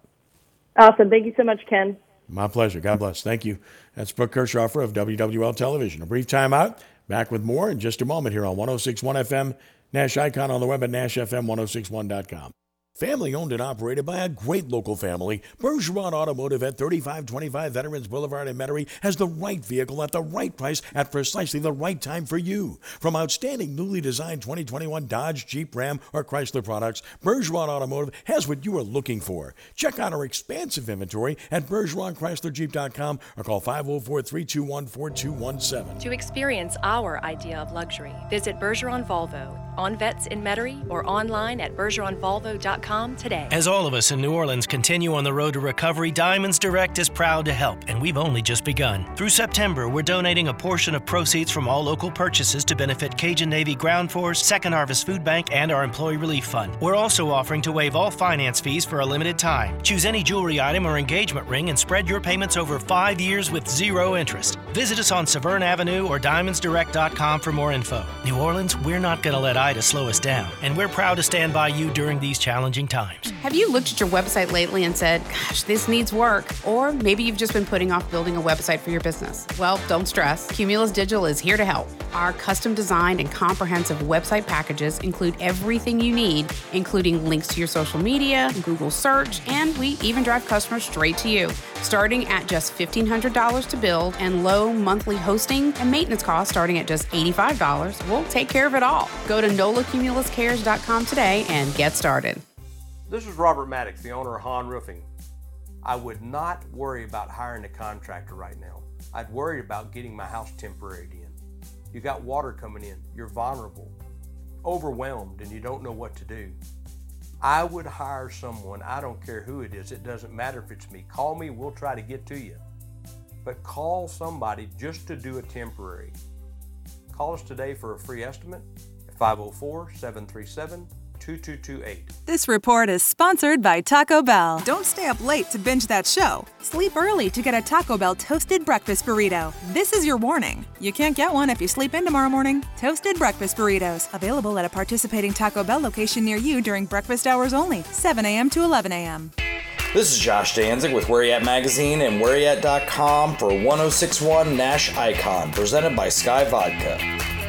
Awesome. Thank you so much, Ken. My pleasure. God bless. Thank you. That's Brooke Kirchhofer of WWL Television. A brief timeout. Back with more in just a moment here on 1061 FM, Nash Icon on the web at NashFM1061.com. Family owned and operated by a great local family, Bergeron Automotive at 3525 Veterans Boulevard in Metairie has the right vehicle at the right price at precisely the right time for you. From outstanding newly designed 2021 Dodge, Jeep, Ram, or Chrysler products, Bergeron Automotive has what you are looking for. Check out our expansive inventory at BergeronChryslerJeep.com or call 504 321 4217. To experience our idea of luxury, visit Bergeron Volvo on Vets in Metairie or online at BergeronVolvo.com today. As all of us in New Orleans continue on the road to recovery, Diamonds Direct is proud to help, and we've only just begun. Through September, we're donating a portion of proceeds from all local purchases to benefit Cajun Navy Ground Force, Second Harvest Food Bank, and our Employee Relief Fund. We're also offering to waive all finance fees for a limited time. Choose any jewelry item or engagement ring and spread your payments over five years with zero interest. Visit us on Severn Avenue or DiamondsDirect.com for more info. New Orleans, we're not going to let Ida slow us down, and we're proud to stand by you during these challenging times. Have you looked at your website lately and said, gosh, this needs work? Or maybe you've just been putting off building a website for your business. Well, don't stress. Cumulus Digital is here to help. Our custom designed and comprehensive website packages include everything you need, including links to your social media, Google search, and we even drive customers straight to you. Starting at just $1,500 to build and low monthly hosting and maintenance costs starting at just $85, we'll take care of it all. Go to NOLACumulusCares.com today and get started. This is Robert Maddox, the owner of Han Roofing. I would not worry about hiring a contractor right now. I'd worry about getting my house temporary in. You got water coming in, you're vulnerable, overwhelmed, and you don't know what to do. I would hire someone, I don't care who it is, it doesn't matter if it's me. Call me, we'll try to get to you. But call somebody just to do a temporary. Call us today for a free estimate at 504 737 2228. This report is sponsored by Taco Bell. Don't stay up late to binge that show. Sleep early to get a Taco Bell toasted breakfast burrito. This is your warning. You can't get one if you sleep in tomorrow morning. Toasted breakfast burritos, available at a participating Taco Bell location near you during breakfast hours only, 7 a.m. to 11 a.m. This is Josh Danzig with Where You At Magazine and WhereYat.com for 1061 Nash Icon, presented by Sky Vodka.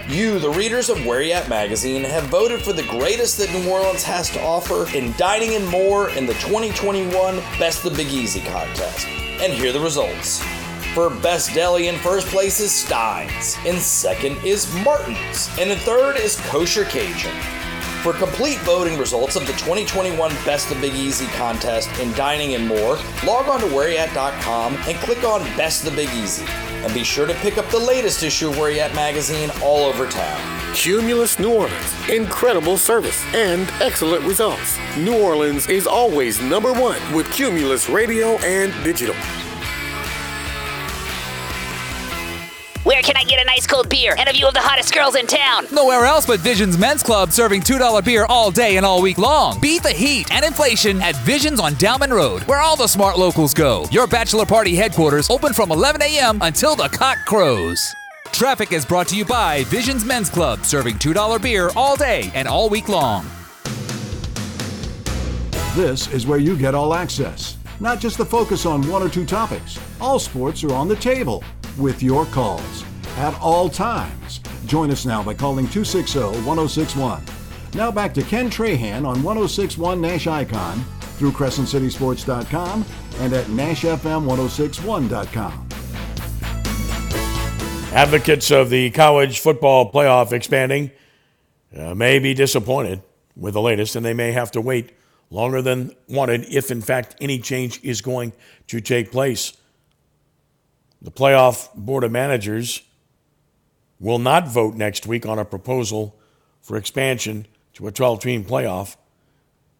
You, the readers of Where You At magazine, have voted for the greatest that New Orleans has to offer in dining and more in the 2021 Best the Big Easy contest. And here are the results. For Best Deli in first place is Stein's, in second is Martin's, and in third is Kosher Cajun. For complete voting results of the 2021 Best the Big Easy contest in dining and more, log on to whereyat.com and click on Best the Big Easy. And be sure to pick up the latest issue of Where You At magazine all over town. Cumulus New Orleans. Incredible service and excellent results. New Orleans is always number one with Cumulus Radio and Digital. Where can I get a nice cold beer and a view of the hottest girls in town? Nowhere else but Visions Men's Club serving $2 beer all day and all week long. Beat the heat and inflation at Visions on Downman Road, where all the smart locals go. Your bachelor party headquarters open from 11 a.m. until the cock crows. Traffic is brought to you by Visions Men's Club, serving $2 beer all day and all week long. This is where you get all access, not just the focus on one or two topics. All sports are on the table with your calls. at all times. Join us now by calling 260 1061. Now back to Ken Trahan on 1061 Nash Icon through CrescentCitySports.com and at NashFM1061.com. Advocates of the college football playoff expanding uh, may be disappointed with the latest, and they may have to wait longer than wanted if, in fact, any change is going to take place. The playoff board of managers will not vote next week on a proposal for expansion to a 12 team playoff.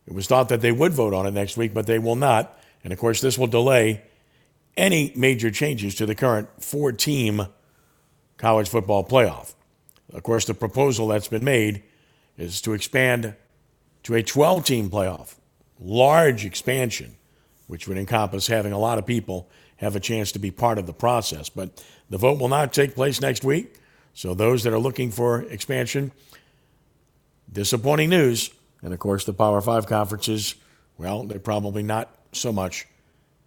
It was thought that they would vote on it next week, but they will not. And of course, this will delay any major changes to the current four team college football playoff. Of course, the proposal that's been made is to expand to a 12 team playoff, large expansion, which would encompass having a lot of people have a chance to be part of the process. But the vote will not take place next week. So, those that are looking for expansion, disappointing news. And of course, the Power Five conferences, well, they're probably not so much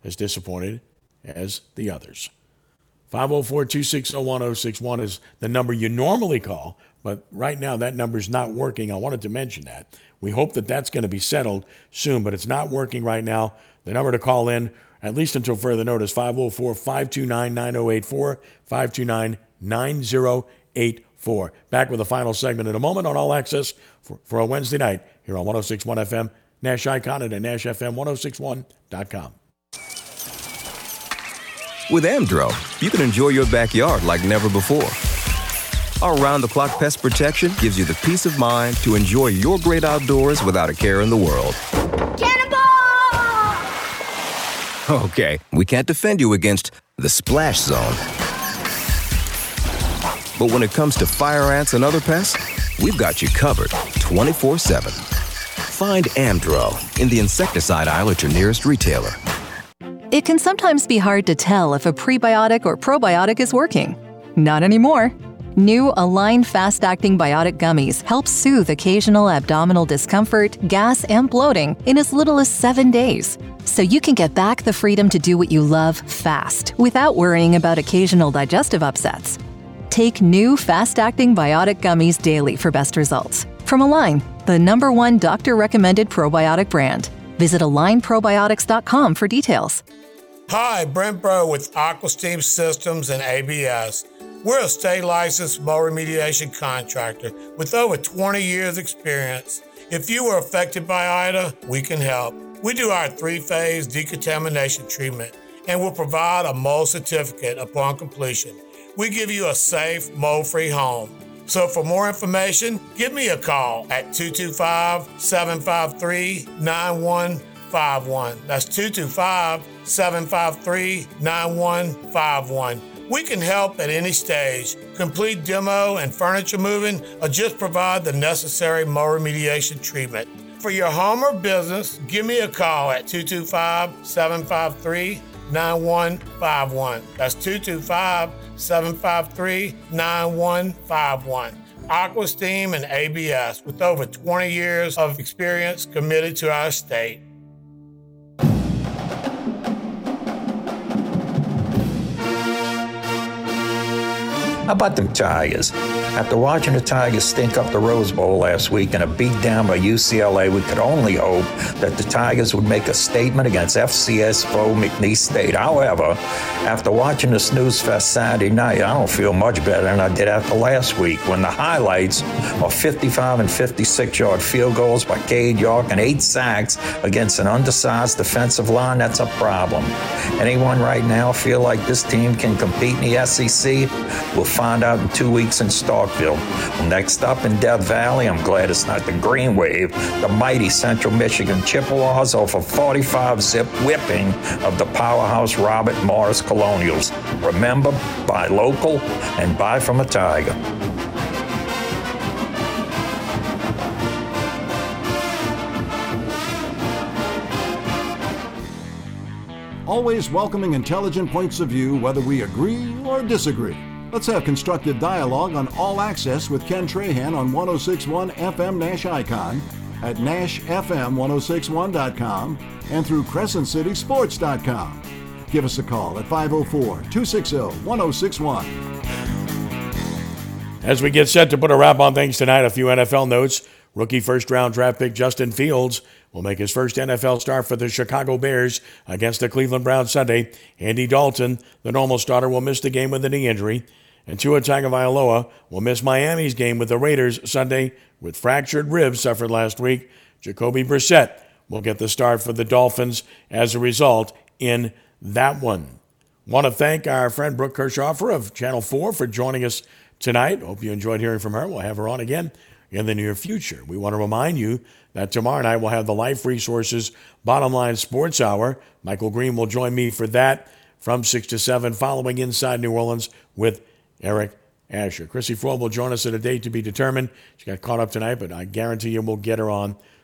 as disappointed as the others. 504 260 1061 is the number you normally call, but right now that number is not working. I wanted to mention that. We hope that that's going to be settled soon, but it's not working right now. The number to call in, at least until further notice, 504 529 9084, 529 9084. Back with the final segment in a moment on All Access for, for a Wednesday night here on 1061 FM, Nash Icon, and at NashFM1061.com. With Amdro, you can enjoy your backyard like never before. Our round the clock pest protection gives you the peace of mind to enjoy your great outdoors without a care in the world. <laughs> Okay, we can't defend you against the splash zone. But when it comes to fire ants and other pests, we've got you covered 24 7. Find Amdro in the insecticide aisle at your nearest retailer. It can sometimes be hard to tell if a prebiotic or probiotic is working. Not anymore. New Align Fast Acting Biotic Gummies help soothe occasional abdominal discomfort, gas, and bloating in as little as seven days. So you can get back the freedom to do what you love fast without worrying about occasional digestive upsets. Take new fast acting biotic gummies daily for best results. From Align, the number one doctor recommended probiotic brand. Visit alignprobiotics.com for details. Hi, Brent Bro with Aquasteam Systems and ABS. We're a state licensed mold remediation contractor with over 20 years experience. If you were affected by IDA, we can help. We do our three-phase decontamination treatment and will provide a mold certificate upon completion. We give you a safe, mold-free home. So for more information, give me a call at 225 753 9151. That's 225 753 9151. We can help at any stage, complete demo and furniture moving, or just provide the necessary mold remediation treatment. For your home or business, give me a call at 225 753 9151. That's 225 753 9151. Aqua Steam and ABS with over 20 years of experience committed to our state. How about them Tigers? After watching the Tigers stink up the Rose Bowl last week and a beatdown by UCLA, we could only hope that the Tigers would make a statement against FCS foe McNeese State. However, after watching the snooze fest Saturday night, I don't feel much better than I did after last week when the highlights are 55 and 56 yard field goals by Cade York and eight sacks against an undersized defensive line. That's a problem. Anyone right now feel like this team can compete in the SEC? We'll find out in two weeks in Starkville. Next up in Death Valley, I'm glad it's not the Green Wave. The mighty Central Michigan Chippewas off a 45 zip whipping of the powerhouse Robert Morris Colonials. Remember, buy local and buy from a Tiger. Always welcoming intelligent points of view, whether we agree or disagree. Let's have constructive dialogue on All Access with Ken Trahan on 1061 FM Nash Icon at NashFM1061.com and through CrescentCitySports.com. Give us a call at 504 260 1061. As we get set to put a wrap on things tonight, a few NFL notes. Rookie first round draft pick Justin Fields will make his first NFL start for the Chicago Bears against the Cleveland Browns Sunday. Andy Dalton, the normal starter, will miss the game with a knee injury. And Tua Tagovailoa will miss Miami's game with the Raiders Sunday with fractured ribs suffered last week. Jacoby Brissett will get the start for the Dolphins as a result in that one. Want to thank our friend Brooke Kirchhofer of Channel 4 for joining us tonight. Hope you enjoyed hearing from her. We'll have her on again in the near future. We want to remind you that tomorrow night we'll have the Life Resources Bottom Line Sports Hour. Michael Green will join me for that from 6 to 7, following Inside New Orleans with Eric Asher. Crissy Froyd will join us at a date to be determined. She got caught up tonight, but I guarantee you we'll get her on